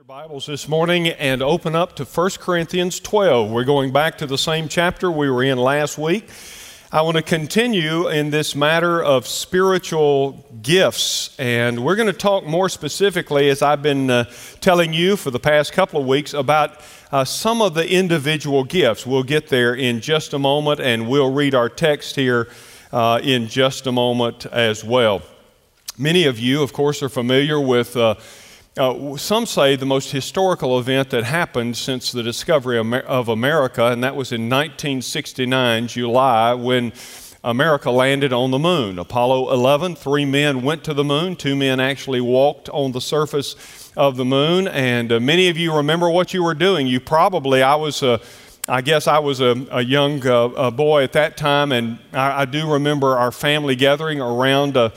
your Bibles this morning and open up to 1 Corinthians 12. We're going back to the same chapter we were in last week. I want to continue in this matter of spiritual gifts, and we're going to talk more specifically, as I've been uh, telling you for the past couple of weeks, about uh, some of the individual gifts. We'll get there in just a moment, and we'll read our text here uh, in just a moment as well. Many of you, of course, are familiar with. Uh, uh, some say the most historical event that happened since the discovery of America, and that was in 1969, July, when America landed on the moon. Apollo 11, three men went to the moon, two men actually walked on the surface of the moon, and uh, many of you remember what you were doing. You probably, I was I guess I was a, a young uh, boy at that time, and I, I, do remember our family gathering around a,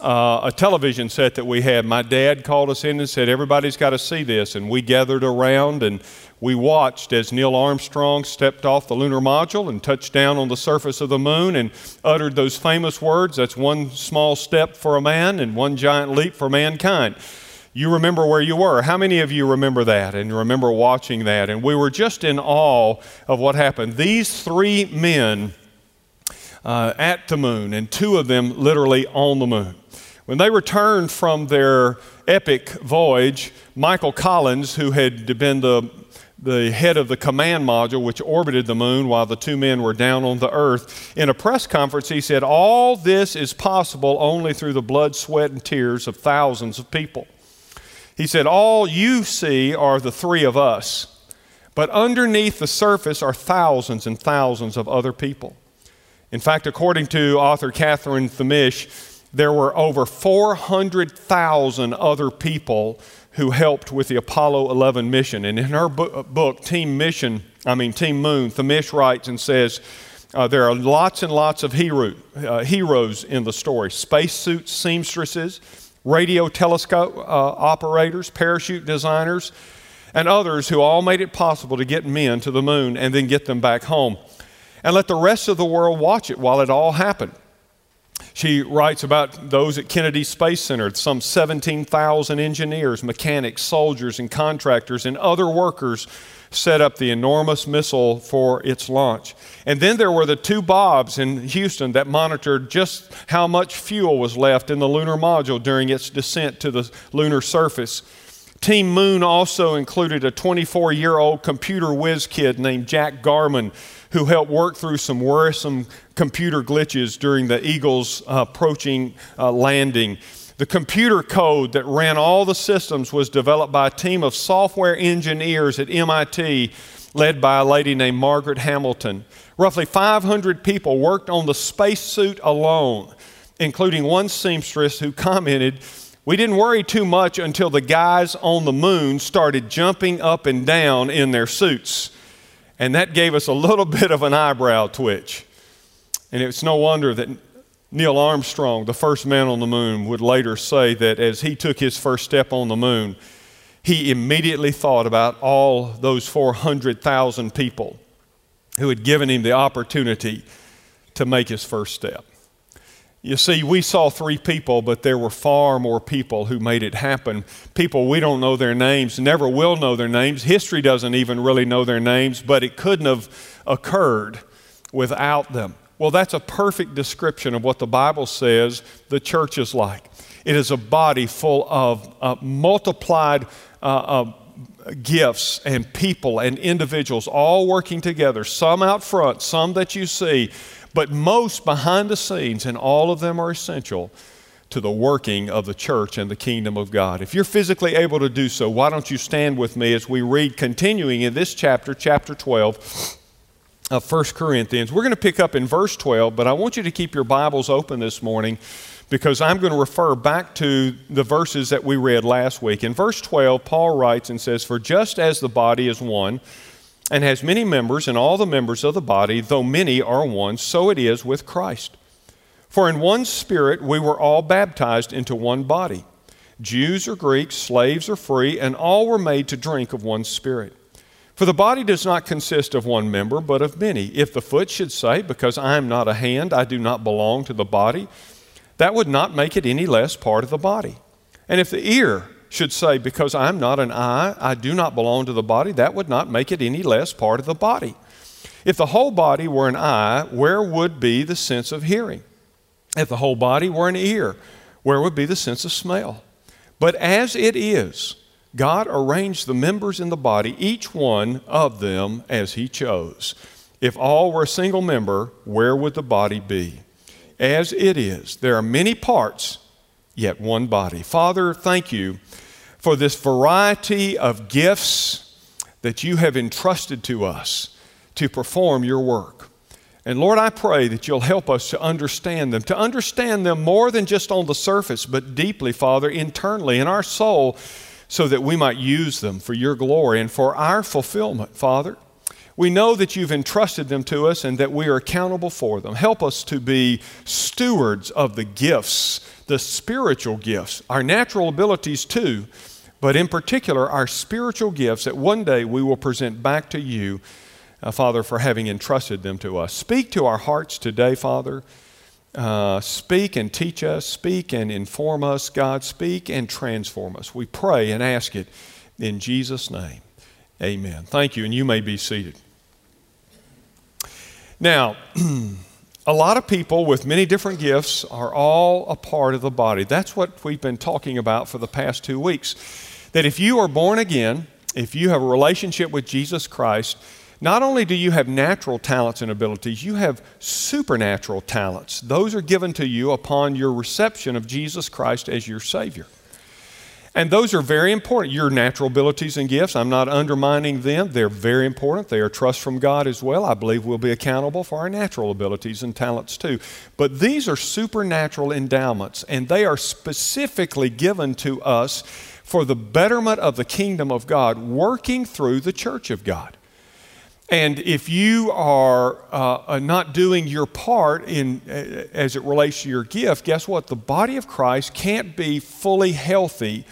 uh, a television set that we had. My dad called us in and said, Everybody's got to see this. And we gathered around and we watched as Neil Armstrong stepped off the lunar module and touched down on the surface of the moon and uttered those famous words that's one small step for a man and one giant leap for mankind. You remember where you were. How many of you remember that and remember watching that? And we were just in awe of what happened. These three men uh, at the moon, and two of them literally on the moon. When they returned from their epic voyage, Michael Collins, who had been the, the head of the command module which orbited the moon while the two men were down on the earth, in a press conference, he said, All this is possible only through the blood, sweat, and tears of thousands of people. He said, All you see are the three of us, but underneath the surface are thousands and thousands of other people. In fact, according to author Catherine Thimmesh, there were over 400,000 other people who helped with the Apollo 11 mission. And in her book, Team Mission, I mean, Team Moon, Thimmesh writes and says, uh, there are lots and lots of hero, uh, heroes in the story spacesuits, seamstresses, radio telescope uh, operators, parachute designers, and others who all made it possible to get men to the moon and then get them back home. And let the rest of the world watch it while it all happened. She writes about those at Kennedy Space Center, some 17,000 engineers, mechanics, soldiers, and contractors, and other workers set up the enormous missile for its launch. And then there were the two Bobs in Houston that monitored just how much fuel was left in the lunar module during its descent to the lunar surface. Team Moon also included a 24 year old computer whiz kid named Jack Garman who helped work through some worrisome computer glitches during the Eagle's uh, approaching uh, landing. The computer code that ran all the systems was developed by a team of software engineers at MIT led by a lady named Margaret Hamilton. Roughly 500 people worked on the spacesuit alone, including one seamstress who commented, We didn't worry too much until the guys on the moon started jumping up and down in their suits. And that gave us a little bit of an eyebrow twitch. And it's no wonder that Neil Armstrong, the first man on the moon, would later say that as he took his first step on the moon, he immediately thought about all those 400,000 people who had given him the opportunity to make his first step. You see, we saw three people, but there were far more people who made it happen. People we don't know their names, never will know their names. History doesn't even really know their names, but it couldn't have occurred without them. Well, that's a perfect description of what the Bible says the church is like. It is a body full of uh, multiplied uh, uh, gifts and people and individuals all working together, some out front, some that you see but most behind the scenes, and all of them are essential to the working of the church and the kingdom of God. If you're physically able to do so, why don't you stand with me as we read, continuing in this chapter, chapter 12 of 1 Corinthians. We're going to pick up in verse 12, but I want you to keep your Bibles open this morning because I'm going to refer back to the verses that we read last week. In verse 12, Paul writes and says, For just as the body is one, and has many members, and all the members of the body, though many are one, so it is with Christ. For in one spirit we were all baptized into one body Jews or Greeks, slaves or free, and all were made to drink of one spirit. For the body does not consist of one member, but of many. If the foot should say, Because I am not a hand, I do not belong to the body, that would not make it any less part of the body. And if the ear should say, Because I'm not an eye, I do not belong to the body, that would not make it any less part of the body. If the whole body were an eye, where would be the sense of hearing? If the whole body were an ear, where would be the sense of smell? But as it is, God arranged the members in the body, each one of them as He chose. If all were a single member, where would the body be? As it is, there are many parts, yet one body. Father, thank you for this variety of gifts that you have entrusted to us to perform your work. And Lord, I pray that you'll help us to understand them, to understand them more than just on the surface, but deeply, Father, internally in our soul, so that we might use them for your glory and for our fulfillment, Father. We know that you've entrusted them to us and that we are accountable for them. Help us to be stewards of the gifts, the spiritual gifts, our natural abilities too, but in particular, our spiritual gifts that one day we will present back to you uh, Father, for having entrusted them to us. Speak to our hearts today, Father. Uh, speak and teach us, speak and inform us, God. Speak and transform us. We pray and ask it in Jesus' name. Amen. Thank you, and you may be seated. Now, a lot of people with many different gifts are all a part of the body. That's what we've been talking about for the past two weeks. That if you are born again, if you have a relationship with Jesus Christ, not only do you have natural talents and abilities, you have supernatural talents. Those are given to you upon your reception of Jesus Christ as your Savior. And those are very important. Your natural abilities and gifts, I'm not undermining them. They're very important. They are trust from God as well. I believe we'll be accountable for our natural abilities and talents too. But these are supernatural endowments, and they are specifically given to us for the betterment of the kingdom of God, working through the church of God. And if you are uh, uh, not doing your part in, uh, as it relates to your gift, guess what? The body of Christ can't be fully healthy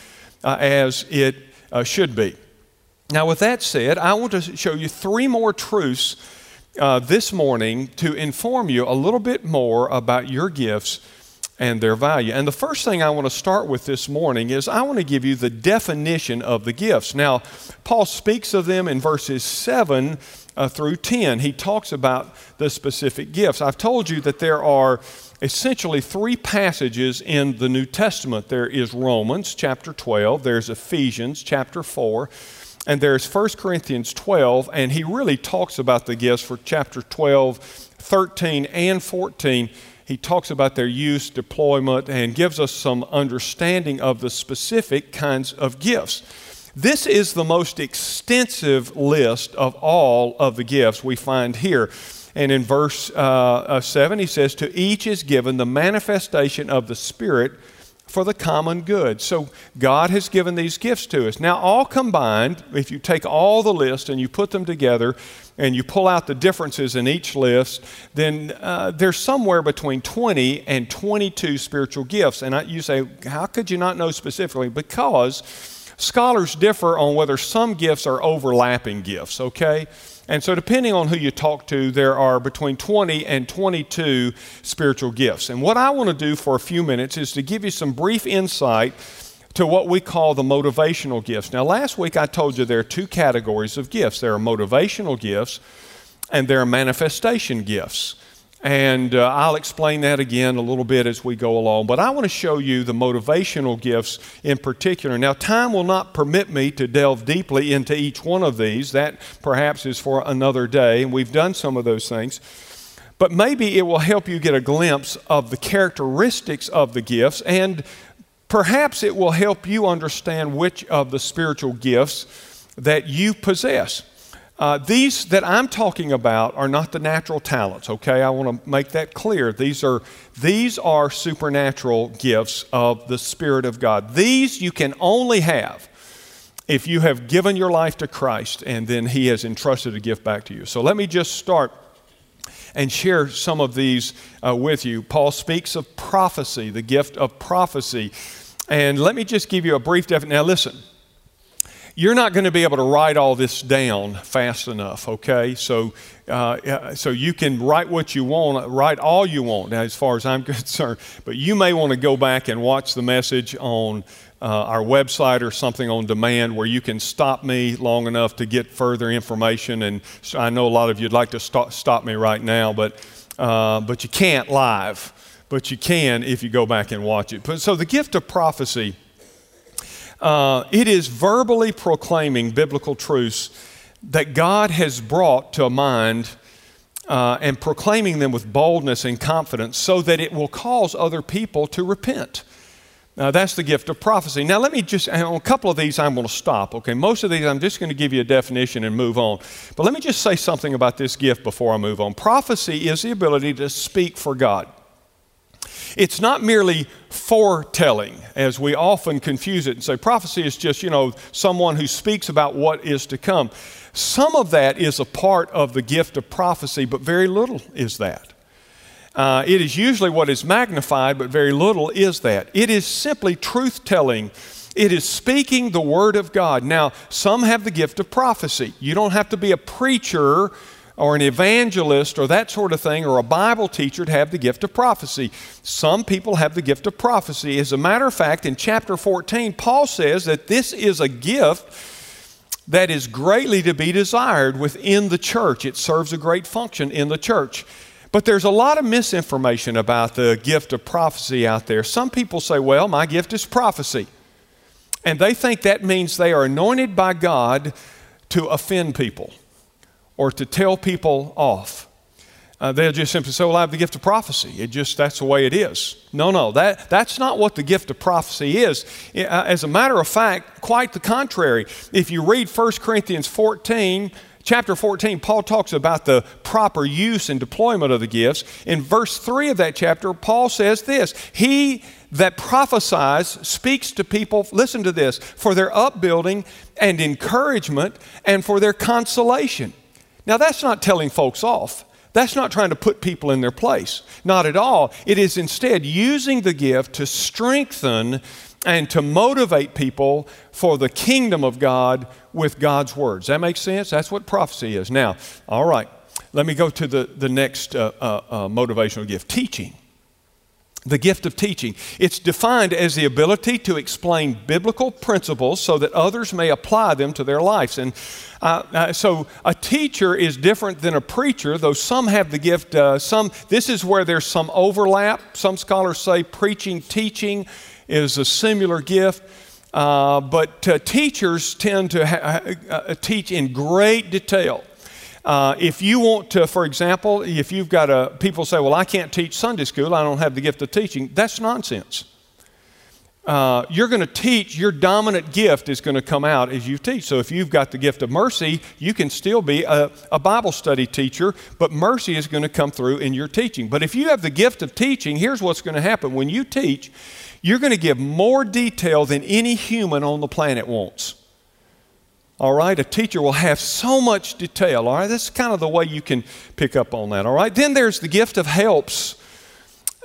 uh, as it uh, should be. Now, with that said, I want to show you three more truths uh, this morning to inform you a little bit more about your gifts and their value. And the first thing I want to start with this morning is I want to give you the definition of the gifts. Now, Paul speaks of them in verses 7 uh, through 10. He talks about the specific gifts. I've told you that there are essentially three passages in the New Testament there is Romans chapter 12, there's Ephesians chapter 4. And there's 1 Corinthians 12, and he really talks about the gifts for chapter 12, 13, and 14 he talks about their use, deployment, and gives us some understanding of the specific kinds of gifts. This is the most extensive list of all of the gifts we find here. And in verse uh, uh, 7, he says, To each is given the manifestation of the Spirit for the common good. So God has given these gifts to us. Now, all combined, if you take all the list and you put them together and you pull out the differences in each list, then uh, there's somewhere between 20 and 22 spiritual gifts. And I, you say, how could you not know specifically? Because Scholars differ on whether some gifts are overlapping gifts, okay? And so, depending on who you talk to, there are between 20 and 22 spiritual gifts. And what I want to do for a few minutes is to give you some brief insight to what we call the motivational gifts. Now, last week I told you there are two categories of gifts there are motivational gifts and there are manifestation gifts. And uh, I'll explain that again a little bit as we go along. But I want to show you the motivational gifts in particular. Now, time will not permit me to delve deeply into each one of these. That perhaps is for another day, and we've done some of those things. But maybe it will help you get a glimpse of the characteristics of the gifts, and perhaps it will help you understand which of the spiritual gifts that you possess. Uh, these that I'm talking about are not the natural talents, okay? I want to make that clear. These are, these are supernatural gifts of the Spirit of God. These you can only have if you have given your life to Christ and then He has entrusted a gift back to you. So let me just start and share some of these uh, with you. Paul speaks of prophecy, the gift of prophecy. And let me just give you a brief definition. Now, listen you're not going to be able to write all this down fast enough, okay? So, uh, so you can write what you want, write all you want, as far as I'm concerned. But you may want to go back and watch the message on uh, our website or something on demand where you can stop me long enough to get further information. And I know a lot of you'd like to stop, stop me right now, but, uh, but you can't live. But you can if you go back and watch it. But, So, the gift of prophecy, uh, it is verbally proclaiming biblical truths that God has brought to a mind uh, and proclaiming them with boldness and confidence so that it will cause other people to repent. Now, that's the gift of prophecy. Now, let me just, on a couple of these, I'm going to stop, okay? Most of these, I'm just going to give you a definition and move on. But let me just say something about this gift before I move on. Prophecy is the ability to speak for God. It's not merely foretelling, as we often confuse it and say prophecy is just, you know, someone who speaks about what is to come. Some of that is a part of the gift of prophecy, but very little is that. Uh, it is usually what is magnified, but very little is that. It is simply truth telling. It is speaking the word of God. Now, some have the gift of prophecy. You don't have to be a preacher or an evangelist or that sort of thing or a Bible teacher to have the gift of prophecy. Some people have the gift of prophecy. As a matter of fact, in chapter 14, Paul says that this is a gift that is greatly to be desired within the church. It serves a great function in the church. But there's a lot of misinformation about the gift of prophecy out there. Some people say, well, my gift is prophecy. And they think that means they are anointed by God to offend people or to tell people off. Uh, they'll just simply say, Well, I have the gift of prophecy. It just, that's the way it is. No, no, that, that's not what the gift of prophecy is. Uh, as a matter of fact, quite the contrary. If you read 1 Corinthians 14, chapter 14, Paul talks about the proper use and deployment of the gifts. In verse 3 of that chapter, Paul says this He that prophesies speaks to people, listen to this, for their upbuilding and encouragement and for their consolation. Now, that's not telling folks off. That's not trying to put people in their place. Not at all. It is instead using the gift to strengthen and to motivate people for the kingdom of God with God's words. That makes sense? That's what prophecy is. Now, all right, let me go to the, the next uh, uh, uh, motivational gift teaching. The gift of teaching. It's defined as the ability to explain biblical principles so that others may apply them to their lives. And uh, uh, so a teacher is different than a preacher, though some have the gift. Uh, some this is where there's some overlap. Some scholars say preaching, teaching is a similar gift. Uh, but uh, teachers tend to ha- uh, teach in great detail. Uh, if you want to, for example, if you've got a, people say, well, I can't teach Sunday school, I don't have the gift of teaching, that's nonsense. Uh, you're going to teach, your dominant gift is going to come out as you teach. So if you've got the gift of mercy, you can still be a, a Bible study teacher, but mercy is going to come through in your teaching. But if you have the gift of teaching, here's what's going to happen. When you teach, you're going to give more detail than any human on the planet wants. All right, a teacher will have so much detail. All right, that's kind of the way you can pick up on that. All right, then there's the gift of helps.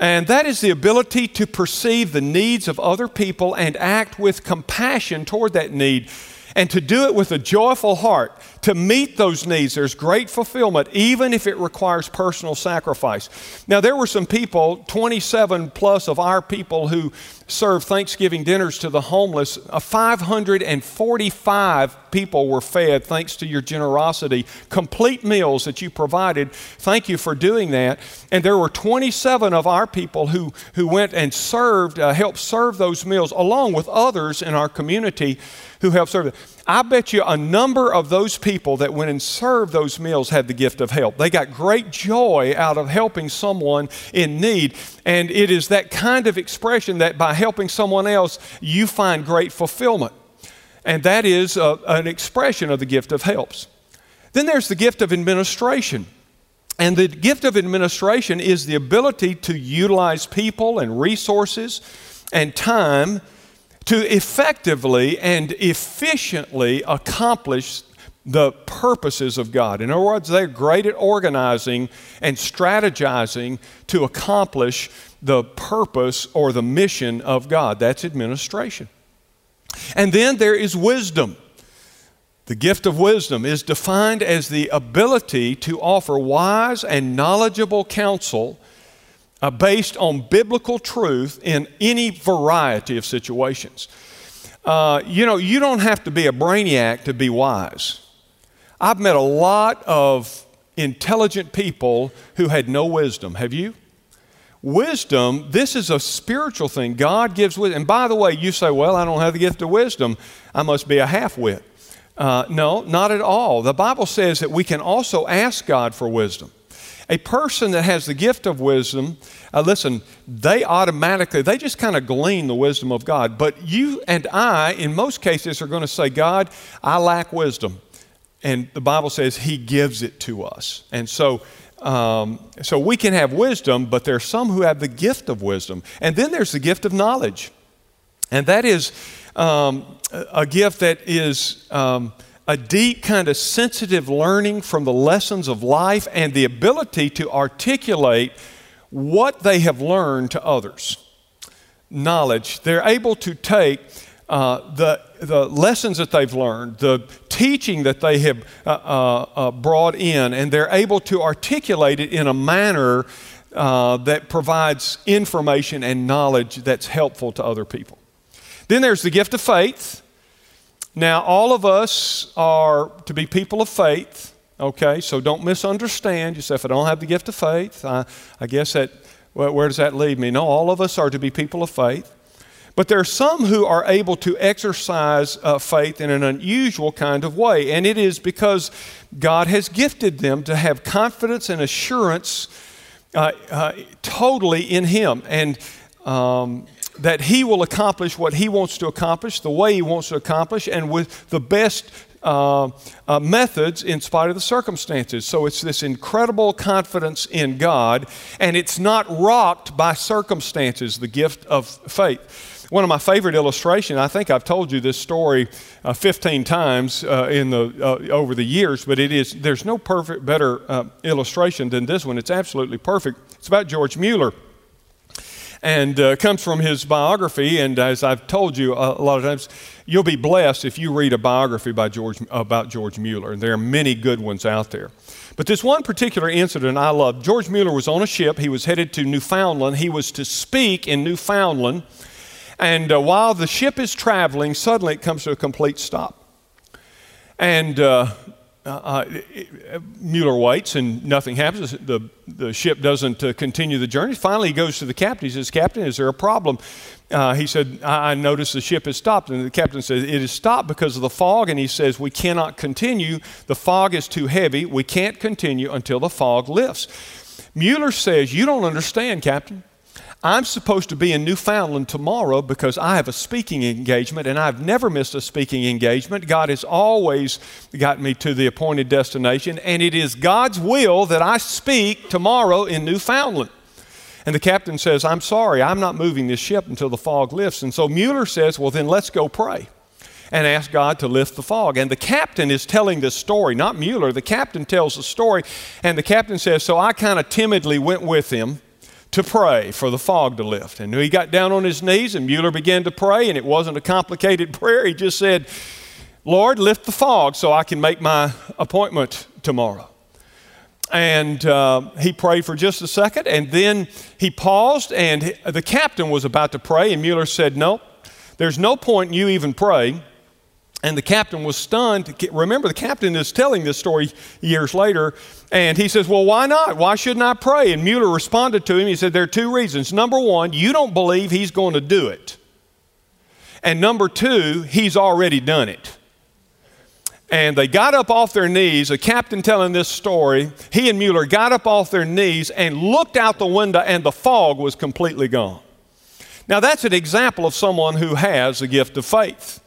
And that is the ability to perceive the needs of other people and act with compassion toward that need and to do it with a joyful heart to meet those needs. There's great fulfillment, even if it requires personal sacrifice. Now, there were some people, 27 plus of our people, who served Thanksgiving dinners to the homeless. Uh, 545 people were fed thanks to your generosity. Complete meals that you provided. Thank you for doing that. And there were 27 of our people who, who went and served, uh, helped serve those meals, along with others in our community who helped serve. I bet you a number of those people that went and served those meals had the gift of help. They got great joy out of helping someone in need. And it is that kind of expression that by helping someone else, you find great fulfillment. And that is a, an expression of the gift of helps. Then there's the gift of administration. And the gift of administration is the ability to utilize people and resources and time to effectively and efficiently accomplish the purposes of God. In other words, they're great at organizing and strategizing to accomplish the purpose or the mission of God. That's administration. And then there is wisdom. The gift of wisdom is defined as the ability to offer wise and knowledgeable counsel uh, based on biblical truth in any variety of situations. Uh, you know, you don't have to be a brainiac to be wise. I've met a lot of intelligent people who had no wisdom. Have you? Wisdom, this is a spiritual thing. God gives wisdom. And by the way, you say, well, I don't have the gift of wisdom. I must be a half wit. Uh, no, not at all. The Bible says that we can also ask God for wisdom. A person that has the gift of wisdom, uh, listen, they automatically, they just kind of glean the wisdom of God. But you and I, in most cases, are going to say, God, I lack wisdom. And the Bible says He gives it to us. And so, um, so we can have wisdom, but there are some who have the gift of wisdom. And then there's the gift of knowledge. And that is um, a gift that is. Um, a deep kind of sensitive learning from the lessons of life and the ability to articulate what they have learned to others. Knowledge. They're able to take uh, the, the lessons that they've learned, the teaching that they have uh, uh, uh brought in, and they're able to articulate it in a manner uh, that provides information and knowledge that's helpful to other people. Then there's the gift of faith. Now, all of us are to be people of faith, okay? So don't misunderstand. You say, if I don't have the gift of faith, I, I guess that, well, where does that lead me? No, all of us are to be people of faith. But there are some who are able to exercise uh, faith in an unusual kind of way, and it is because God has gifted them to have confidence and assurance uh, uh, totally in Him. And um, that He will accomplish what He wants to accomplish, the way He wants to accomplish, and with the best uh, uh, methods in spite of the circumstances. So it's this incredible confidence in God, and it's not rocked by circumstances, the gift of faith. One of my favorite illustrations, I think I've told you this story uh, 15 times uh, in the, uh, over the years, but it is, there's no perfect, better uh, illustration than this one. It's absolutely perfect. It's about George Mueller and uh, comes from his biography. And as I've told you a, lot of times, you'll be blessed if you read a biography by George, about George Mueller. And there are many good ones out there. But this one particular incident I love George Mueller was on a ship. He was headed to Newfoundland. He was to speak in Newfoundland. And uh, while the ship is traveling, suddenly it comes to a complete stop. And uh, uh, uh, Mueller waits and nothing happens. The, the ship doesn't uh, continue the journey. Finally, he goes to the captain. He says, Captain, is there a problem? Uh, he said, I, I noticed the ship has stopped. And the captain says, It has stopped because of the fog. And he says, We cannot continue. The fog is too heavy. We can't continue until the fog lifts. Mueller says, You don't understand, Captain. I'm supposed to be in Newfoundland tomorrow because I have a speaking engagement and I've never missed a speaking engagement. God has always got me to the appointed destination, and it is God's will that I speak tomorrow in Newfoundland. And the captain says, I'm sorry, I'm not moving this ship until the fog lifts. And so Mueller says, Well, then let's go pray and ask God to lift the fog. And the captain is telling this story, not Mueller. The captain tells the story, and the captain says, So I kind of timidly went with him to pray for the fog to lift. And he got down on his knees, and Mueller began to pray, and it wasn't a complicated prayer. He just said, Lord, lift the fog so I can make my appointment tomorrow. And uh, he prayed for just a second, and then he paused, and the captain was about to pray, and Mueller said, No, there's no point in you even praying and the captain was stunned. Remember, the captain is telling this story years later. And he says, Well, why not? Why shouldn't I pray? And Mueller responded to him. He said, There are two reasons. Number one, you don't believe he's going to do it. And number two, he's already done it. And they got up off their knees, a captain telling this story. He and Mueller got up off their knees and looked out the window, and the fog was completely gone. Now, that's an example of someone who has a gift of faith.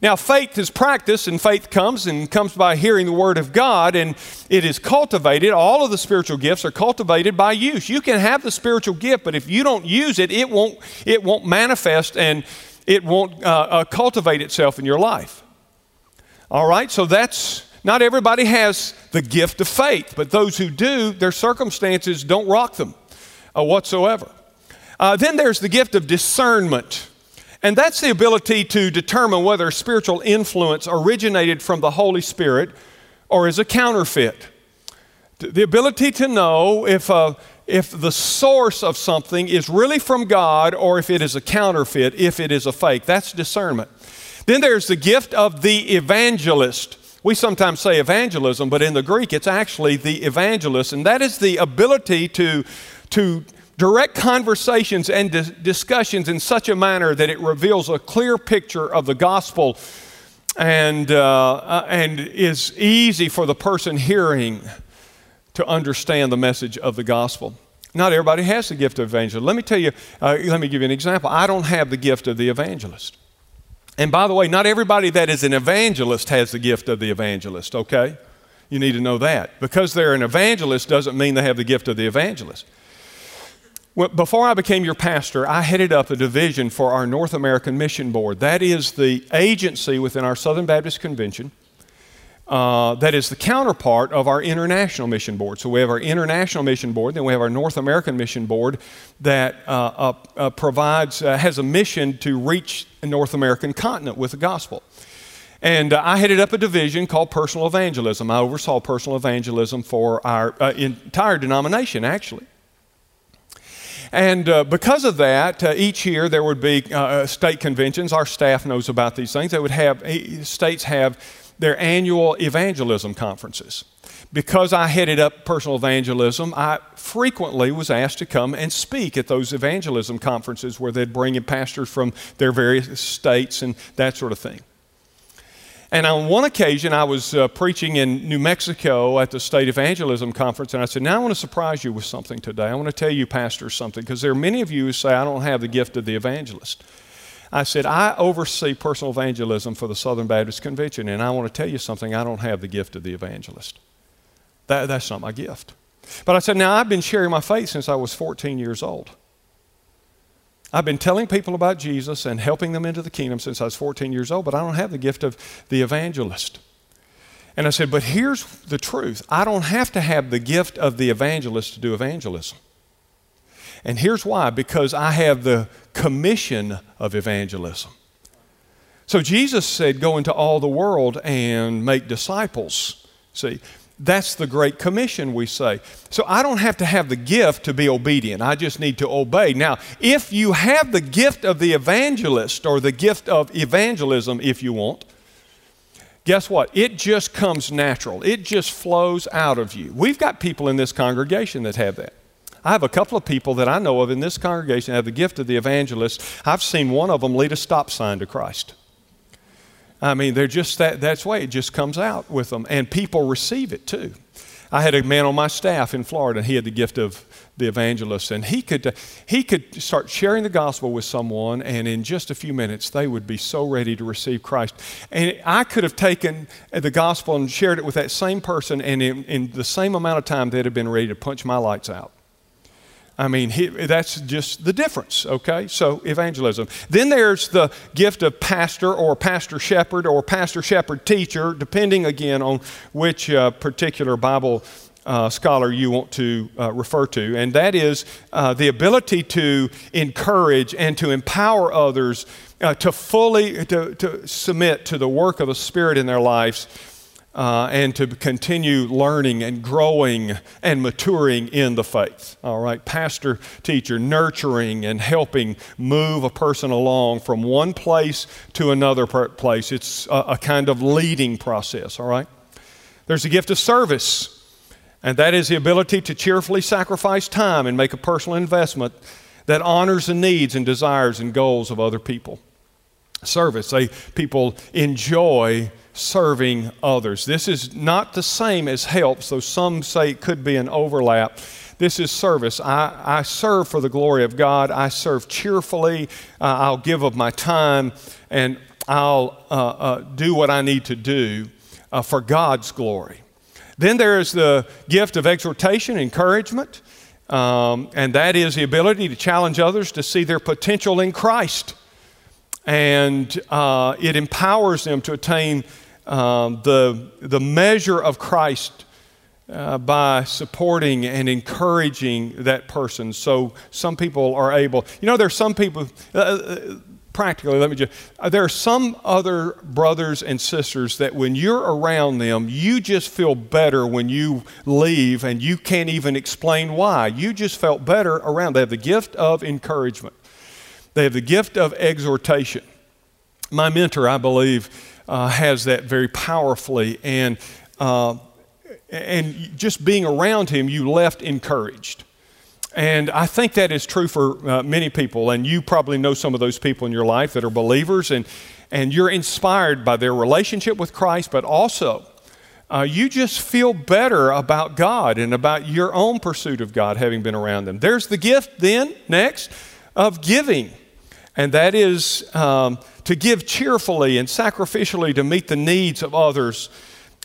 Now, faith is practice, and faith comes and comes by hearing the Word of God, and it is cultivated. All of the spiritual gifts are cultivated by use. You can have the spiritual gift, but if you don't use it, it won't, it won't manifest and it won't uh, uh, cultivate itself in your life. All right, so that's not everybody has the gift of faith, but those who do, their circumstances don't rock them uh, whatsoever. Uh, then there's the gift of discernment. And that's the ability to determine whether spiritual influence originated from the Holy Spirit or is a counterfeit. The ability to know if, uh, if the source of something is really from God or if it is a counterfeit, if it is a fake. That's discernment. Then there's the gift of the evangelist. We sometimes say evangelism, but in the Greek it's actually the evangelist, and that is the ability to, to direct conversations and dis- discussions in such a manner that it reveals a clear picture of the gospel and, uh, uh, and is easy for the person hearing to understand the message of the gospel. Not everybody has the gift of evangelist. Let me tell you, uh, let me give you an example. I don't have the gift of the evangelist. And by the way, not everybody that is an evangelist has the gift of the evangelist, okay? You need to know that. Because they're an evangelist doesn't mean they have the gift of the evangelist. Before I became your pastor, I headed up a division for our North American Mission Board. That is the agency within our Southern Baptist Convention uh, that is the counterpart of our international mission board. So we have our international mission board, then we have our North American mission board that uh, uh, uh provides, uh, has a mission to reach the North American continent with the gospel. And uh, I headed up a division called personal evangelism. I oversaw personal evangelism for our entire denomination, actually. And uh, because of that, uh, each year there would be uh, state conventions. Our staff knows about these things. They would have states have their annual evangelism conferences. Because I headed up personal evangelism, I frequently was asked to come and speak at those evangelism conferences where they'd bring in pastors from their various states and that sort of thing. And on one occasion, I was uh, preaching in New Mexico at the State Evangelism Conference, and I said, Now I want to surprise you with something today. I want to tell you, pastors, something, because there are many of you who say, I don't have the gift of the evangelist. I said, I oversee personal evangelism for the Southern Baptist Convention, and I want to tell you something. I don't have the gift of the evangelist. That, that's not my gift. But I said, Now, I've been sharing my faith since I was 14 years old. I've been telling people about Jesus and helping them into the kingdom since I was 14 years old, but I don't have the gift of the evangelist. And I said, But here's the truth I don't have to have the gift of the evangelist to do evangelism. And here's why because I have the commission of evangelism. So Jesus said, Go into all the world and make disciples. See, that's the Great Commission, we say. So I don't have to have the gift to be obedient. I just need to obey. Now, if you have the gift of the evangelist or the gift of evangelism, if you want, guess what? It just comes natural, it just flows out of you. We've got people in this congregation that have that. I have a couple of people that I know of in this congregation have the gift of the evangelist. I've seen one of them lead a stop sign to Christ. I mean, they're just that, that's way it just comes out with them. And people receive it too. I had a man on my staff in Florida, and he had the gift of the evangelist, and he could, he could start sharing the gospel with someone, and in just a few minutes, they would be so ready to receive Christ. And I could have taken the gospel and shared it with that same person, and in, in the same amount of time, they'd have been ready to punch my lights out. I mean, he, that's just the difference, okay? So, evangelism. Then there's the gift of pastor or pastor shepherd or pastor shepherd teacher, depending again on which uh, particular Bible uh, scholar you want to uh, refer to. And that is uh, the ability to encourage and to empower others uh, to fully to, to submit to the work of the Spirit in their lives uh, and to continue learning and growing and maturing in the faith. All right, pastor, teacher, nurturing and helping move a person along from one place to another place. It's a, a kind of leading process, all right? There's a gift of service, and that is the ability to cheerfully sacrifice time and make a personal investment that honors the needs and desires and goals of other people. Service, they people enjoy serving others. This is not the same as help, so some say it could be an overlap. This is service. I, I serve for the glory of God. I serve cheerfully. Uh, I'll give of my time and I'll uh, uh, do what I need to do uh, for God's glory. Then there is the gift of exhortation, encouragement, um, and that is the ability to challenge others to see their potential in Christ. And uh, it empowers them to attain um, the, the measure of Christ uh, by supporting and encouraging that person. So some people are able, you know, there's some people, uh, uh, practically, let me just, uh, there are some other brothers and sisters that when you're around them, you just feel better when you leave and you can't even explain why. You just felt better around. They have the gift of encouragement, they have the gift of exhortation. my mentor, I believe, uh, has that very powerfully. And, uh, and just being around him, you left encouraged. And I think that is true for uh, many people. And you probably know some of those people in your life that are believers, and, and you're inspired by their relationship with Christ, but also uh, you just feel better about God and about your own pursuit of God having been around them. There's the gift, then, next, of giving. And that is um, to give cheerfully and sacrificially to meet the needs of others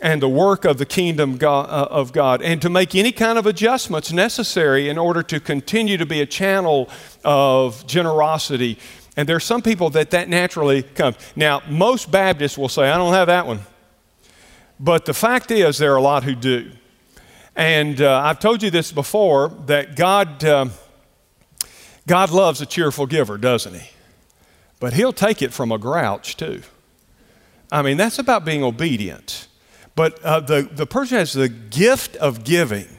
and the work of the kingdom uh, of God, and to make any kind of adjustments necessary in order to continue to be a channel of generosity. And there are some people that that naturally comes. Now, most Baptists will say, I don't have that one. But the fact is, there are a lot who do. And uh, I've told you this before that God, uh, God loves a cheerful giver, doesn't He? But He'll take it from a grouch, too. I mean, that's about being obedient. But uh, the, the person has the gift of giving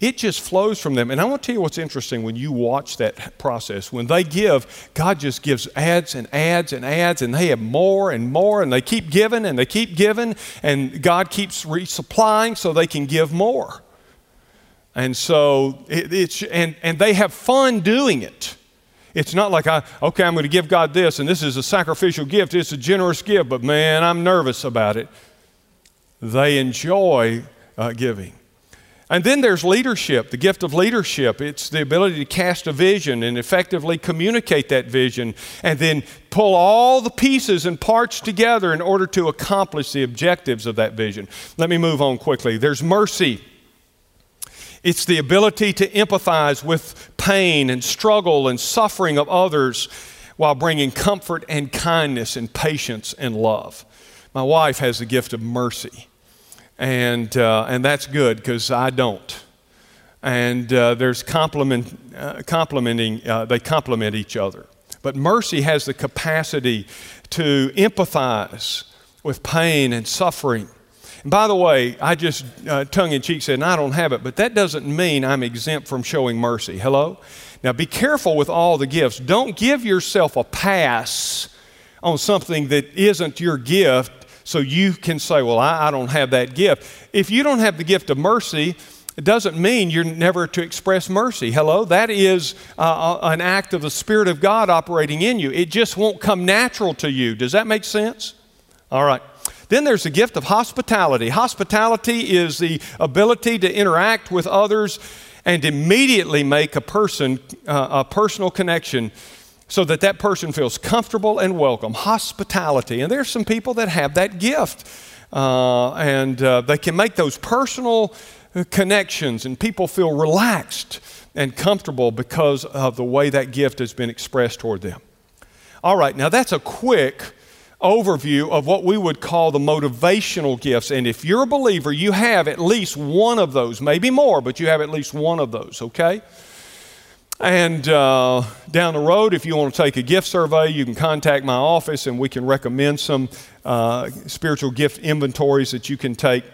it just flows from them. And I want to tell you what's interesting when you watch that process. When they give, God just gives ads and ads and ads, and they have more and more, and they keep giving and they keep giving, and God keeps resupplying so they can give more. And so it, it's, and, and they have fun doing it. It's not like, I, okay, I'm going to give God this, and this is a sacrificial gift. It's a generous gift, but man, I'm nervous about it. They enjoy uh, giving. And then there's leadership, the gift of leadership. It's the ability to cast a vision and effectively communicate that vision and then pull all the pieces and parts together in order to accomplish the objectives of that vision. Let me move on quickly. There's mercy. It's the ability to empathize with pain and struggle and suffering of others while bringing comfort and kindness and patience and love. My wife has the gift of mercy and, uh, and that's good because I don't. And uh, there's compliment, uh, complimenting, uh, they complement each other. But mercy has the capacity to empathize with pain and suffering. And by the way, I just uh, tongue in cheek said, I don't have it, but that doesn't mean I'm exempt from showing mercy. Hello? Now be careful with all the gifts. Don't give yourself a pass on something that isn't your gift so you can say, Well, I, I don't have that gift. If you don't have the gift of mercy, it doesn't mean you're never to express mercy. Hello? That is uh, uh, an act of the Spirit of God operating in you. It just won't come natural to you. Does that make sense? All right. Then there's the gift of hospitality. Hospitality is the ability to interact with others and immediately make a person uh, a personal connection so that that person feels comfortable and welcome. Hospitality. And there's some people that have that gift. Uh, and uh, they can make those personal connections, and people feel relaxed and comfortable because of the way that gift has been expressed toward them. All right, now that's a quick overview of what we would call the motivational gifts. And if you're a believer, you have at least one of those, maybe more, but you have at least one of those, okay? And uh, down the road, if you want to take a gift survey, you can contact my office and we can recommend some uh, spiritual gift inventories that you can take.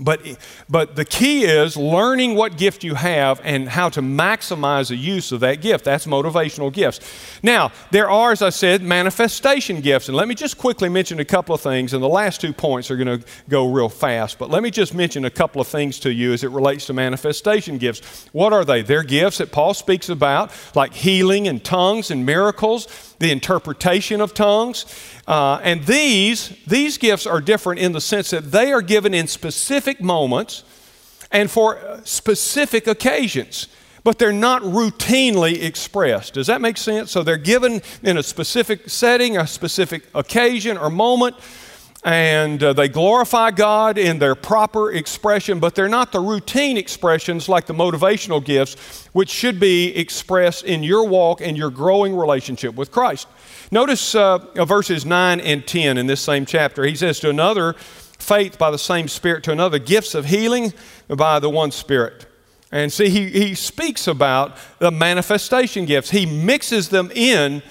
But, but the key is learning what gift you have and how to maximize the use of that gift. That's motivational gifts. Now, there are, as I said, manifestation gifts. And let me just quickly mention a couple of things. And the last two points are going to go real fast. But let me just mention a couple of things to you as it relates to manifestation gifts. What are they? They're gifts that Paul speaks about, like healing and tongues and miracles the interpretation of tongues. Uh, and these, these gifts are different in the sense that they are given in specific moments and for specific occasions, but they're not routinely expressed. Does that make sense? So they're given in a specific setting, a specific occasion or moment and uh, they glorify God in their proper expression, but they're not the routine expressions like the motivational gifts, which should be expressed in your walk and your growing relationship with Christ. Notice uh, verses 9 and 10 in this same chapter. He says, To another, faith by the same Spirit, to another, gifts of healing by the one Spirit. And see, he, he speaks about the manifestation gifts, he mixes them in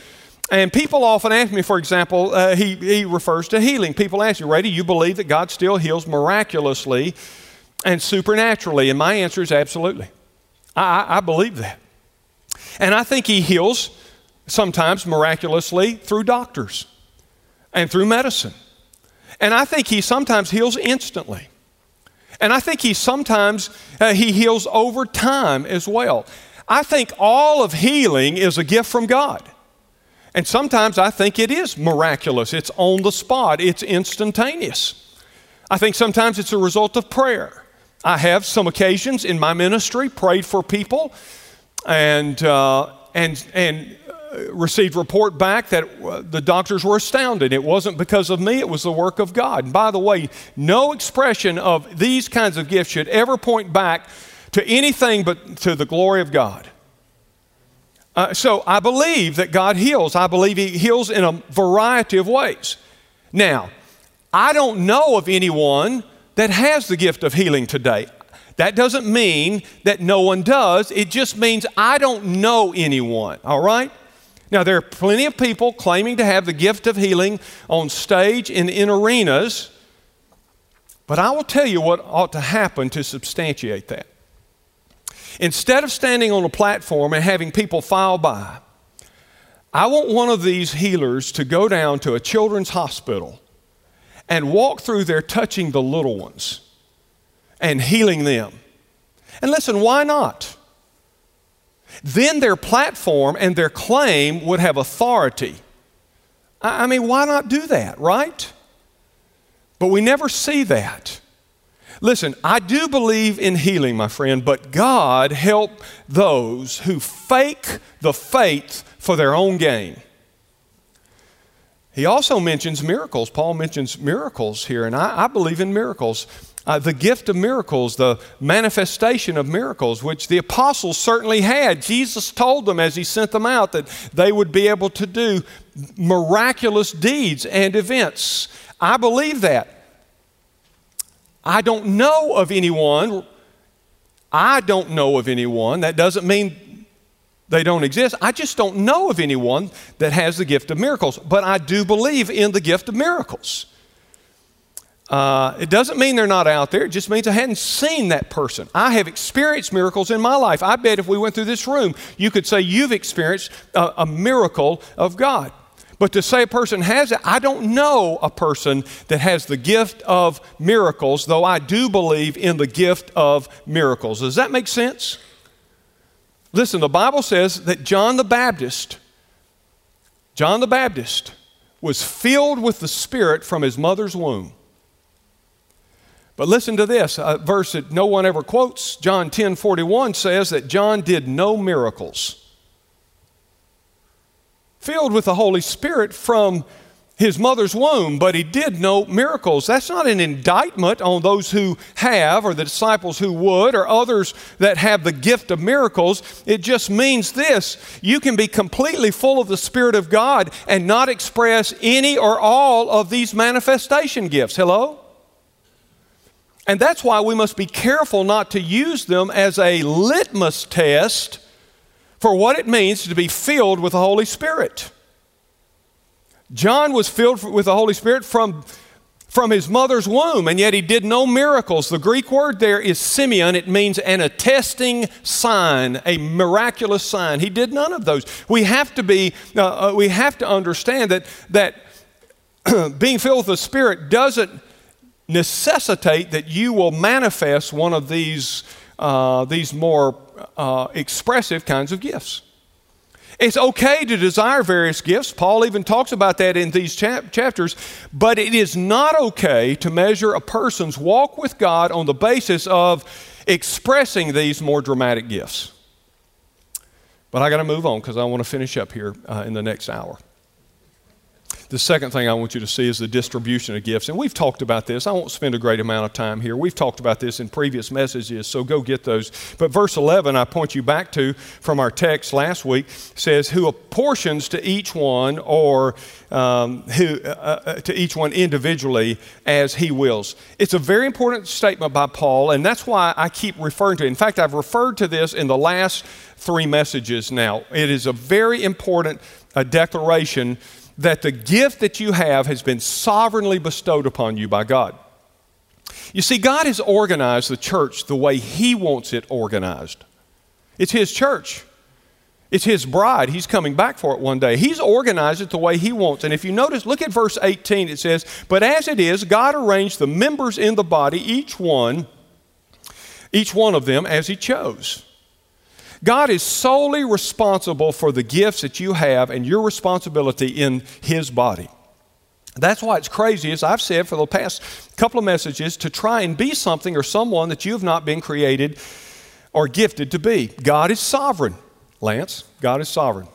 and people often ask me, for example, uh, he, he refers to healing. People ask me, Ray, do you believe that God still heals miraculously and supernaturally? And my answer is absolutely. I, I believe that. And I think he heals sometimes miraculously through doctors. and through medicine. And I think he sometimes heals instantly. And I think he sometimes uh, he heals over time as well. I think all of healing is a gift from God. And sometimes I think it is miraculous. It's on the spot, it's instantaneous. I think sometimes it's a result of prayer. I have some occasions in my ministry prayed for people and, uh, and, and uh, received report back that uh, the doctors were astounded. It wasn't because of me, it was the work of God. And by the way, no expression of these kinds of gifts should ever point back to anything but to the glory of God. Uh, so I believe that God heals. I believe He heals in a variety of ways. Now, I don't know of anyone that has the gift of healing today. That doesn't mean that no one does, it just means I don't know anyone, all right? Now, there are plenty of people claiming to have the gift of healing on stage and in arenas, but I will tell you what ought to happen to substantiate that. Instead of standing on a platform and having people file by, I want one of these healers to go down to a children's hospital and walk through there touching the little ones and healing them. And listen, why not? Then their platform and their claim would have authority. I mean, why not do that, right? But we never see that. Listen, I do believe in healing, my friend, but God help those who fake the faith for their own gain. He also mentions miracles. Paul mentions miracles here, and I, I believe in miracles. Uh, the gift of miracles, the manifestation of miracles, which the apostles certainly had. Jesus told them as he sent them out that they would be able to do miraculous deeds and events. I believe that. I don't know of anyone. I don't know of anyone. That doesn't mean they don't exist. I just don't know of anyone that has the gift of miracles, but I do believe in the gift of miracles. Uh, it doesn't mean they're not out there. It just means I hadn't seen that person. I have experienced miracles in my life. I bet if we went through this room, you could say you've experienced a, a miracle of God. But to say a person has it, I don't know a person that has the gift of miracles, though I do believe in the gift of miracles. Does that make sense? Listen, the Bible says that John the Baptist, John the Baptist, was filled with the Spirit from his mother's womb. But listen to this a verse that no one ever quotes. John 10 41 says that John did no miracles. Filled with the Holy Spirit from his mother's womb, but he did no miracles. That's not an indictment on those who have, or the disciples who would, or others that have the gift of miracles. It just means this you can be completely full of the Spirit of God and not express any or all of these manifestation gifts. Hello? And that's why we must be careful not to use them as a litmus test for what it means to be filled with the Holy Spirit. John was filled with the Holy Spirit from, from his mother's womb, and yet he did no miracles. The Greek word there is semeion, It means an attesting sign, a miraculous sign. He did none of those. We have to be, uh, uh, we have to understand that, that being filled with the Spirit doesn't necessitate that you will manifest one of these, uh, these more uh, expressive kinds of gifts. It's okay to desire various gifts. Paul even talks about that in these chap- chapters. But it is not okay to measure a person's walk with God on the basis of expressing these more dramatic gifts. But I got to move on because I want to finish up here uh, in the next hour. The second thing I want you to see is the distribution of gifts. And we've talked about this. I won't spend a great amount of time here. We've talked about this in previous messages, so go get those. But verse 11, I point you back to from our text last week, says, Who apportions to each one or um, who, uh, uh, to each one individually as he wills. It's a very important statement by Paul, and that's why I keep referring to it. In fact, I've referred to this in the last three messages now. It is a very important uh, declaration that the gift that you have has been sovereignly bestowed upon you by God. You see, God has organized the church the way He wants it organized. It's His church. It's his bride. He's coming back for it one day. He's organized it the way he wants. And if you notice, look at verse 18. It says, But as it is, God arranged the members in the body, each one, each one of them as he chose. God is solely responsible for the gifts that you have and your responsibility in his body. That's why it's crazy, as I've said for the past couple of messages, to try and be something or someone that you have not been created or gifted to be. God is sovereign. Lance, God is sovereign.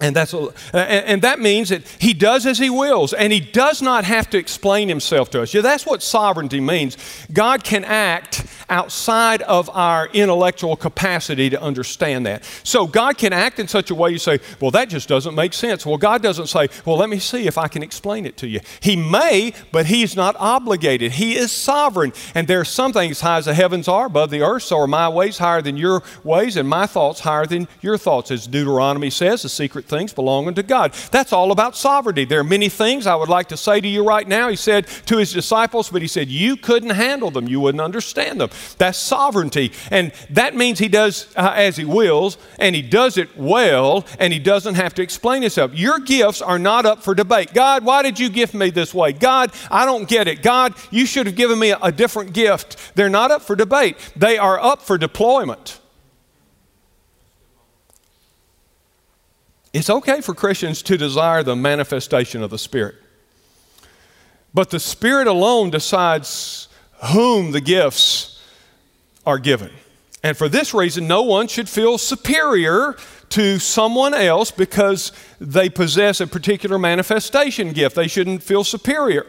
And, that's, and that means that he does as he wills, and he does not have to explain himself to us. Yeah, that's what sovereignty means. God can act outside of our intellectual capacity to understand that. So God can act in such a way you say, well, that just doesn't make sense. Well, God doesn't say, well, let me see if I can explain it to you. He may, but he's not obligated. He is sovereign. And there are some things high as the heavens are above the earth, so are my ways higher than your ways, and my thoughts higher than your thoughts. As Deuteronomy says, the secret things belong unto God. That's all about sovereignty. There are many things I would like to say to you right now. He said to his disciples, but he said, you couldn't handle them. You wouldn't understand them. That's sovereignty. And that means he does uh, as he wills, and he does it well, and he doesn't have to explain himself. Your gifts are not up for debate. God, why did you gift me this way? God, I don't get it. God, you should have given me a different gift. They're not up for debate, they are up for deployment. It's okay for Christians to desire the manifestation of the Spirit. But the Spirit alone decides whom the gifts are given. And for this reason, no one should feel superior to someone else because they possess a particular manifestation gift. They shouldn't feel superior.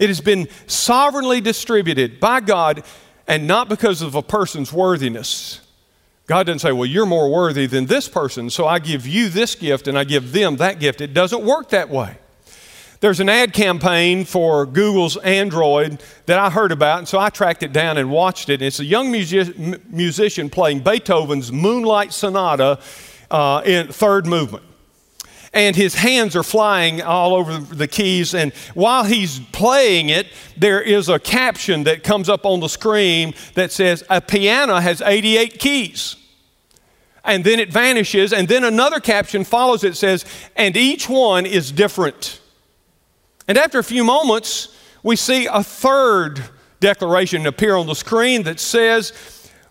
It has been sovereignly distributed by God and not because of a person's worthiness. God doesn't say, Well, you're more worthy than this person, so I give you this gift and I give them that gift. It doesn't work that way. There's an ad campaign for Google's Android that I heard about, and so I tracked it down and watched it. And It's a young music- musician playing Beethoven's Moonlight Sonata uh, in third movement. And his hands are flying all over the keys. And while he's playing it, there is a caption that comes up on the screen that says, A piano has 88 keys and then it vanishes, and then another caption follows it says, and each one is different. And after a few moments, we see a third declaration appear on the screen that says,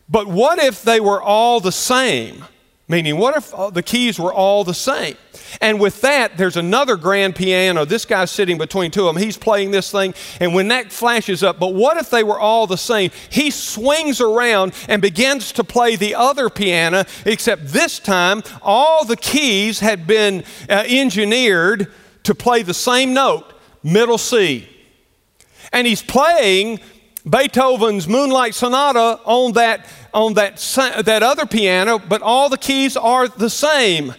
But what if they were all the same? Meaning, what if the keys were all the same? And with that, there's another grand piano. This guy's sitting between two of them. He's playing this thing. And when that flashes up, but what if they were all the same? He swings around and begins to play the other piano, except this time, all the keys had been uh, engineered to play the same note middle C. And he's playing Beethoven's Moonlight Sonata on that, on that, that other piano, but all the keys are the same.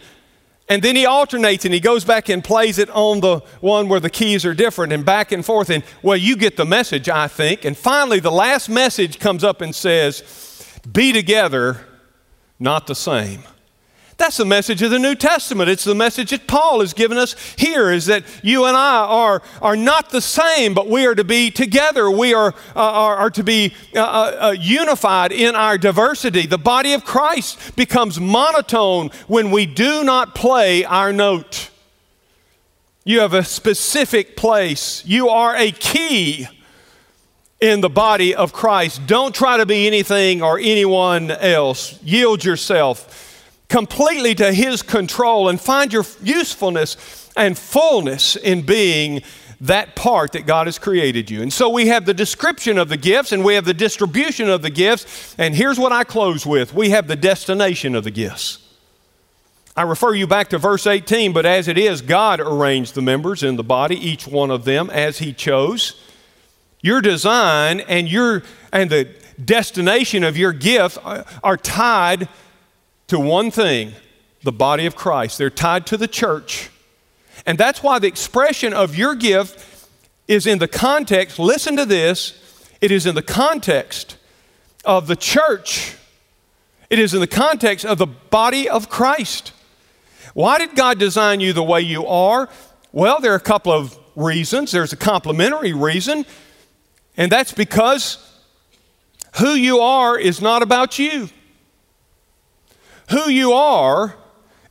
And then he alternates and he goes back and plays it on the one where the keys are different and back and forth. And well, you get the message, I think. And finally, the last message comes up and says, Be together, not the same. That's the message of the New Testament. It's the message that Paul has given us here is that you and I are, are not the same, but we are to be together. We are, uh, are, are, to be uh, uh, uh, unified in our diversity. The body of Christ becomes monotone when we do not play our note. You have a specific place, you are a key in the body of Christ. Don't try to be anything or anyone else. Yield yourself completely to His control and find your usefulness and fullness in being that part that God has created you. And so we have the description of the gifts and we have the distribution of the gifts. And here's what I close with we have the destination of the gifts. I refer you back to verse 18, but as it is, God arranged the members in the body, each one of them as He chose. Your design and your and the destination of your gift are tied to one thing the body of Christ. They're tied to the church. And that's why the expression of your gift is in the context, listen to this, it is in the context of the church. It is in the context of the body of Christ. Why did God design you the way you are? Well, there are a couple of reasons. There's a complementary reason, and that's because who you are is not about you. Who you are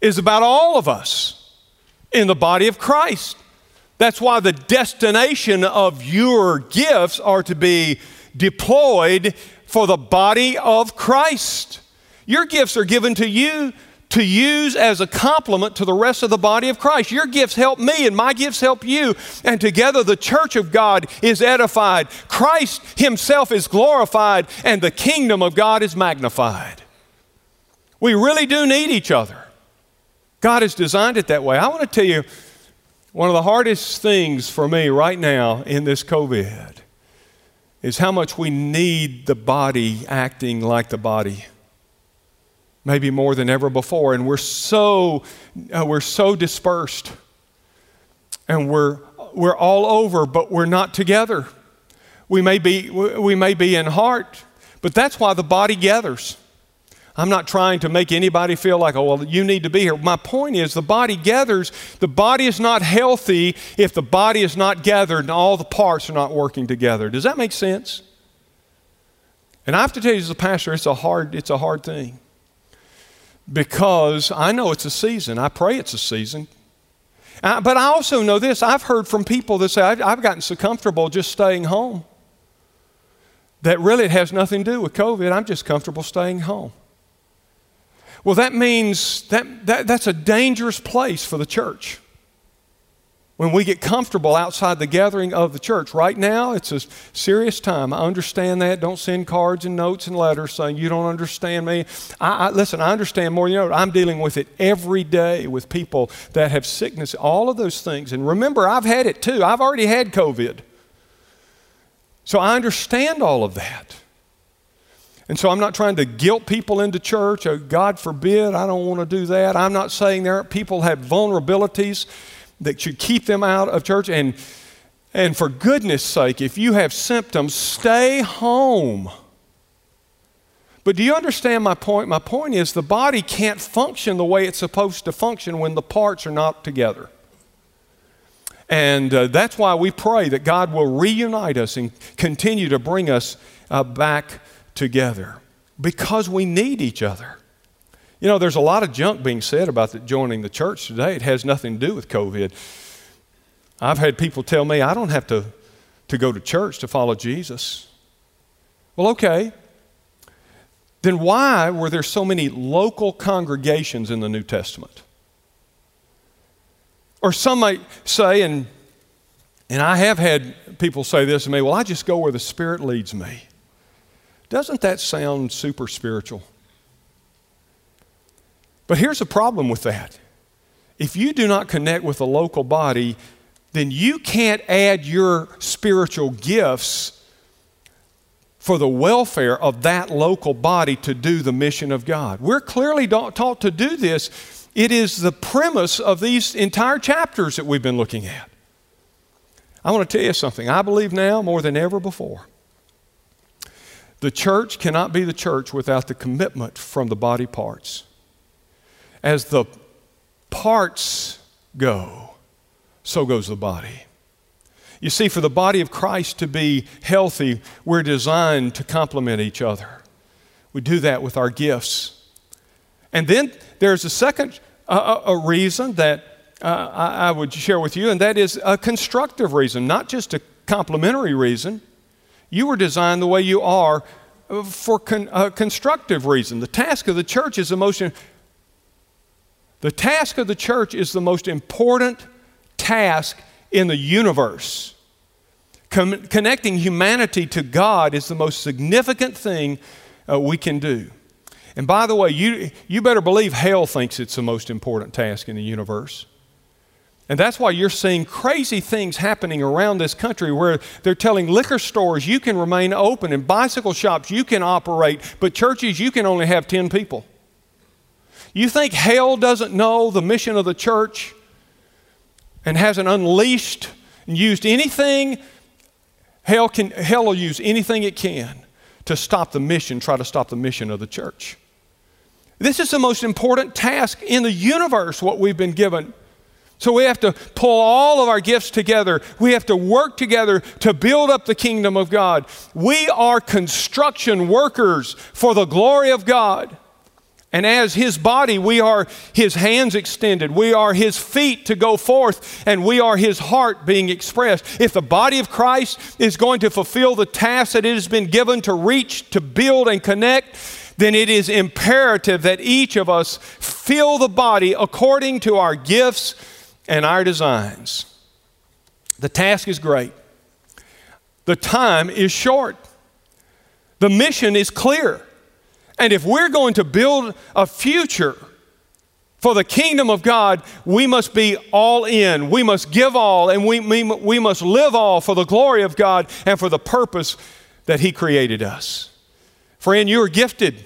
is about all of us in the body of Christ. That's why the destination of your gifts are to be deployed for the body of Christ. Your gifts are given to you to use as a complement to the rest of the body of Christ. Your gifts help me, and my gifts help you. And together, the church of God is edified. Christ Himself is glorified, and the kingdom of God is magnified. We really do need each other. God has designed it that way. I want to tell you one of the hardest things for me right now in this COVID is how much we need the body acting like the body maybe more than ever before. And we're so, uh, we're so dispersed. And we're, we're all over, but we're not together. We may, be, we may be in heart, but that's why the body gathers. I'm not trying to make anybody feel like, oh, well, you need to be here. My point is the body gathers. The body is not healthy if the body is not gathered and all the parts are not working together. Does that make sense? And I have to tell you, as a pastor, it's a hard, it's a hard thing because I know it's a season. I pray it's a season. But I also know this I've heard from people that say, I've, I've gotten so comfortable just staying home that really it has nothing to do with COVID. I'm just comfortable staying home. Well, that means that, that that's a dangerous place for the church when we get comfortable outside the gathering of the church. Right now, it's a serious time. I understand that. Don't send cards and notes and letters saying you don't understand me. I, I, listen, I understand more. than You know, I'm dealing with it every day with people that have sickness, all of those things. And remember, I've had it too. I've already had COVID. So I understand all of that. And so I'm not trying to guilt people into church. Oh, God forbid, I don't want to do that. I'm not saying there aren't people have vulnerabilities that should keep them out of church. And, and for goodness sake, if you have symptoms, stay home. But do you understand my point? My point is the body can't function the way it's supposed to function when the parts are not together. And uh, that's why we pray that God will reunite us and continue to bring us uh, back together because we need each other. You know, there's a lot of junk being said about the, joining the church today. It has nothing to do with COVID. I've had people tell me I don't have to, to go to church to follow Jesus. Well, okay. Then why were there so many local congregations in the New Testament? Or some might say, and, and I have had people say this to me, well, I just go where the Spirit leads me. Doesn't that sound super spiritual? But here's a problem with that. If you do not connect with a local body, then you can't add your spiritual gifts for the welfare of that local body to do the mission of God. We're clearly taught to do this. It is the premise of these entire chapters that we've been looking at. I want to tell you something. I believe now more than ever before. The church cannot be the church without the commitment from the body parts as the parts go, so goes the body. You see, for the body of Christ to be healthy, we're designed to complement each other. We do that with our gifts. And then there's a second uh, a reason that uh, I, I would share with you, and that is a constructive reason, not just a complementary reason. You were designed the way you are for con- a constructive reason. The task of the church is the most the task of the church is the most important task in the universe. Con- connecting humanity to God is the most significant thing uh, we can do. And by the way, you, you better believe hell thinks it's the most important task in the universe. And that's why you're seeing crazy things happening around this country where they're telling liquor stores you can remain open and bicycle shops you can operate, but churches you can only have 10 people. You think hell doesn't know the mission of the church and hasn't unleashed and used anything? Hell, can, hell will use anything it can to stop the mission, try to stop the mission of the church. This is the most important task in the universe, what we've been given. So we have to pull all of our gifts together. We have to work together to build up the kingdom of God. We are construction workers for the glory of God. And as his body, we are his hands extended. We are his feet to go forth, and we are his heart being expressed. If the body of Christ is going to fulfill the task that it has been given to reach, to build, and connect, then it is imperative that each of us fill the body according to our gifts and our designs. The task is great, the time is short, the mission is clear. And if we're going to build a future for the kingdom of God, we must be all in. We must give all, and we, we, we must live all for the glory of God and for the purpose that He created us. Friend, you are gifted.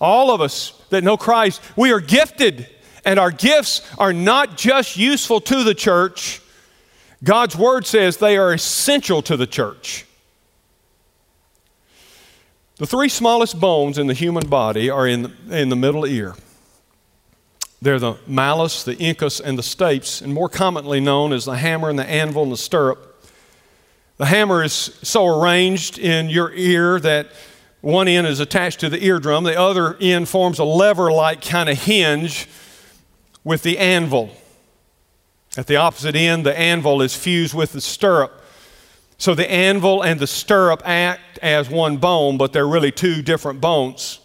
All of us that know Christ, we are gifted, and our gifts are not just useful to the church. God's Word says they are essential to the church. The three smallest bones in the human body are in in the middle ear. They're the malleus, the incus, and the stapes, and more commonly known as the hammer and the anvil and the stirrup. The hammer is so arranged in your ear that one end is attached to the eardrum, the other end forms a lever like kind of hinge with the anvil. At the opposite end, the anvil is fused with the stirrup. So the anvil and the stirrup act as one bone, but they're really two different bones.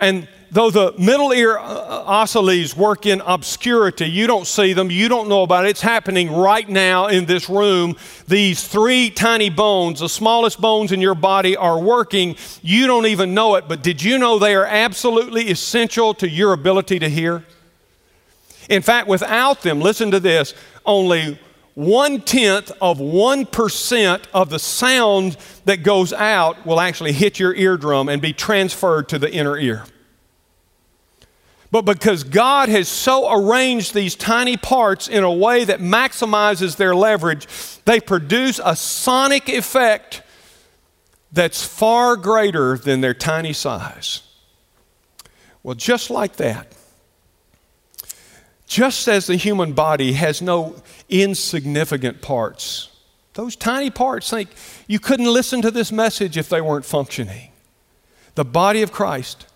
And though the middle ear uh, ossicles work in obscurity, you don't see them, you don't know about it. It's happening right now in this room. These three tiny bones, the smallest bones in your body, are working. You don't even know it, but did you know they are absolutely essential to your ability to hear? In fact, without them, listen to this, only one tenth of 1% of the sound that goes out will actually hit your eardrum and be transferred to the inner ear. But because God has so arranged these tiny parts in a way that maximizes their leverage, they produce a sonic effect that's far greater than their tiny size. Well, just like that, just as the human body has no insignificant parts, those tiny parts think you couldn't listen to this message if they weren't functioning. The body of Christ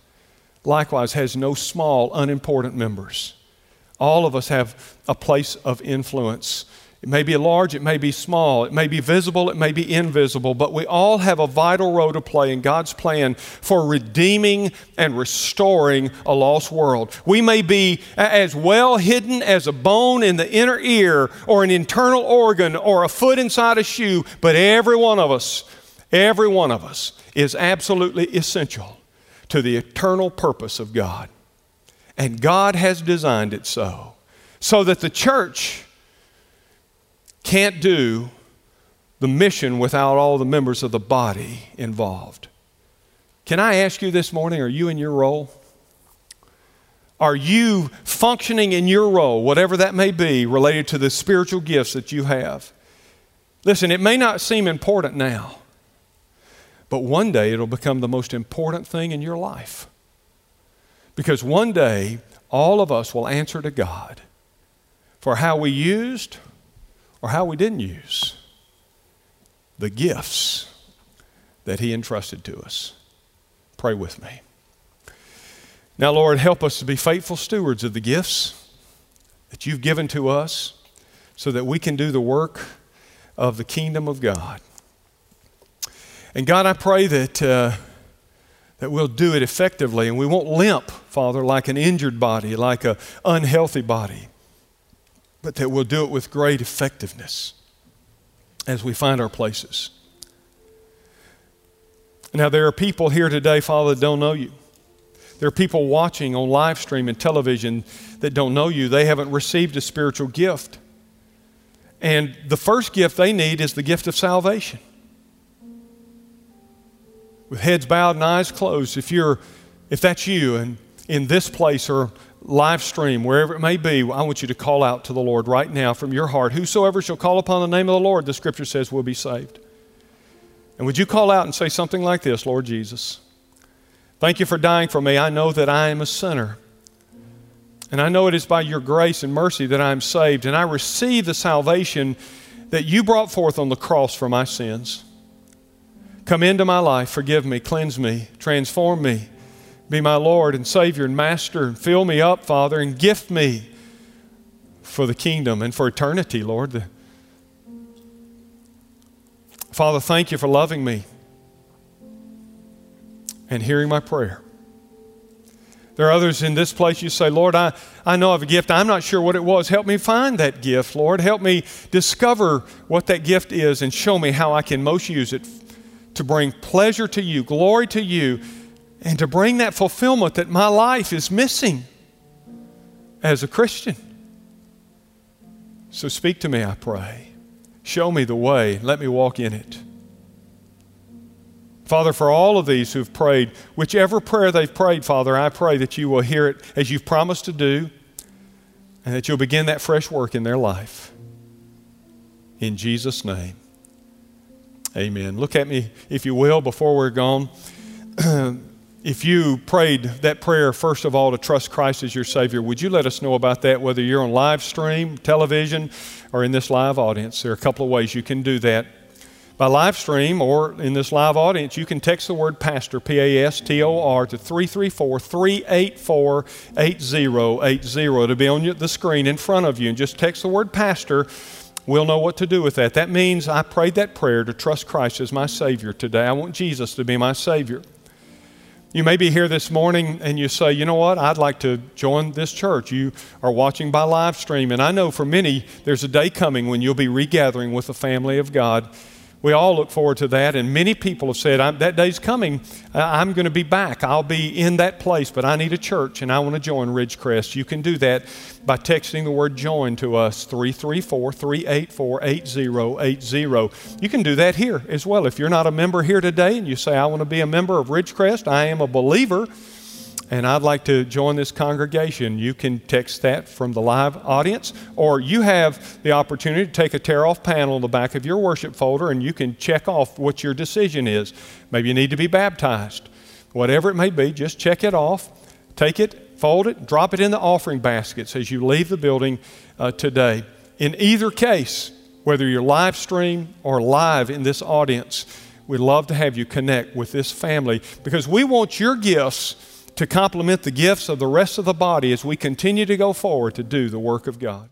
likewise has no small, unimportant members. All of us have a place of influence it may be large, it may be small, it may be visible, it may be invisible, but we all have a vital role to play in God's plan for redeeming and restoring a lost world. We may be as well hidden as a bone in the inner ear or an internal organ or a foot inside a shoe, but every one of us, every one of us is absolutely essential to the eternal purpose of God. And God has designed it so, so that the church can't do the mission without all the members of the body involved. Can I ask you this morning are you in your role? Are you functioning in your role, whatever that may be, related to the spiritual gifts that you have? Listen, it may not seem important now, but one day it'll become the most important thing in your life. Because one day, all of us will answer to God for how we used or how we didn't use the gifts that He entrusted to us. Pray with me. Now, Lord, help us to be faithful stewards of the gifts that you've given to us so that we can do the work of the kingdom of God. And God, I pray that, uh, that we'll do it effectively and we won't limp, Father, like an injured body, like an unhealthy body but that we'll do it with great effectiveness as we find our places. Now, there are people here today, Father, that don't know you. There are people watching on live stream and television that don't know you. They haven't received a spiritual gift. And the first gift they need is the gift of salvation. With heads bowed and eyes closed, if you're if that's you and in this place or live stream, wherever it may be, I want you to call out to the Lord right now from your heart. Whosoever shall call upon the name of the Lord, the scripture says, will be saved. And would you call out and say something like this Lord Jesus, thank you for dying for me. I know that I am a sinner. And I know it is by your grace and mercy that I am saved. And I receive the salvation that you brought forth on the cross for my sins. Come into my life, forgive me, cleanse me, transform me be my Lord and Savior and Master and fill me up, Father, and gift me for the kingdom and for eternity, Lord. Father, thank you for loving me and hearing my prayer. There are others in this place you say, Lord, I, I know of a gift. I'm not sure what it was. Help me find that gift, Lord. Help me discover what that gift is and show me how I can most use it to bring pleasure to you, glory to you, and to bring that fulfillment that my life is missing as a Christian. So speak to me, I pray. Show me the way. Let me walk in it. Father, for all of these who've prayed, whichever prayer they've prayed, Father, I pray that you will hear it as you've promised to do and that you'll begin that fresh work in their life. In Jesus' name, amen. Look at me, if you will, before we're gone. if you prayed that prayer, first of all, to trust Christ as your Savior, would you let us know about that, whether you're on live stream, television, or in this live audience? There are a couple of ways you can do that by live stream or in this live audience, you can text the word pastor, P A S T O R, to 334 384 8080. It'll be on the screen in front of you. And just text the word pastor. We'll know what to do with that. That means I prayed that prayer to trust Christ as my Savior today. I want Jesus to be my Savior. You may be here this morning and you say, you know what, I'd like to join this church. You are watching by live stream, and I know for many there's a day coming when you'll be regathering with the family of God we all look forward to that, and many people have said, That day's coming. I'm going to be back. I'll be in that place, but I need a church, and I want to join Ridgecrest. You can do that by texting the word join to us, 334 384 8080. You can do that here as well. If you're not a member here today and you say, I want to be a member of Ridgecrest, I am a believer and I'd like to join this congregation, you can text that from the live audience, or you have the opportunity to take a tear off panel in the back of your worship folder and you can check off what your decision is. Maybe you need to be baptized. Whatever it may be, just check it off, take it, fold it, drop it in the offering baskets as you leave the building uh, today. In either case, whether you're live stream or live in this audience, we'd love to have you connect with this family because we want your gifts to complement the gifts of the rest of the body as we continue to go forward to do the work of God.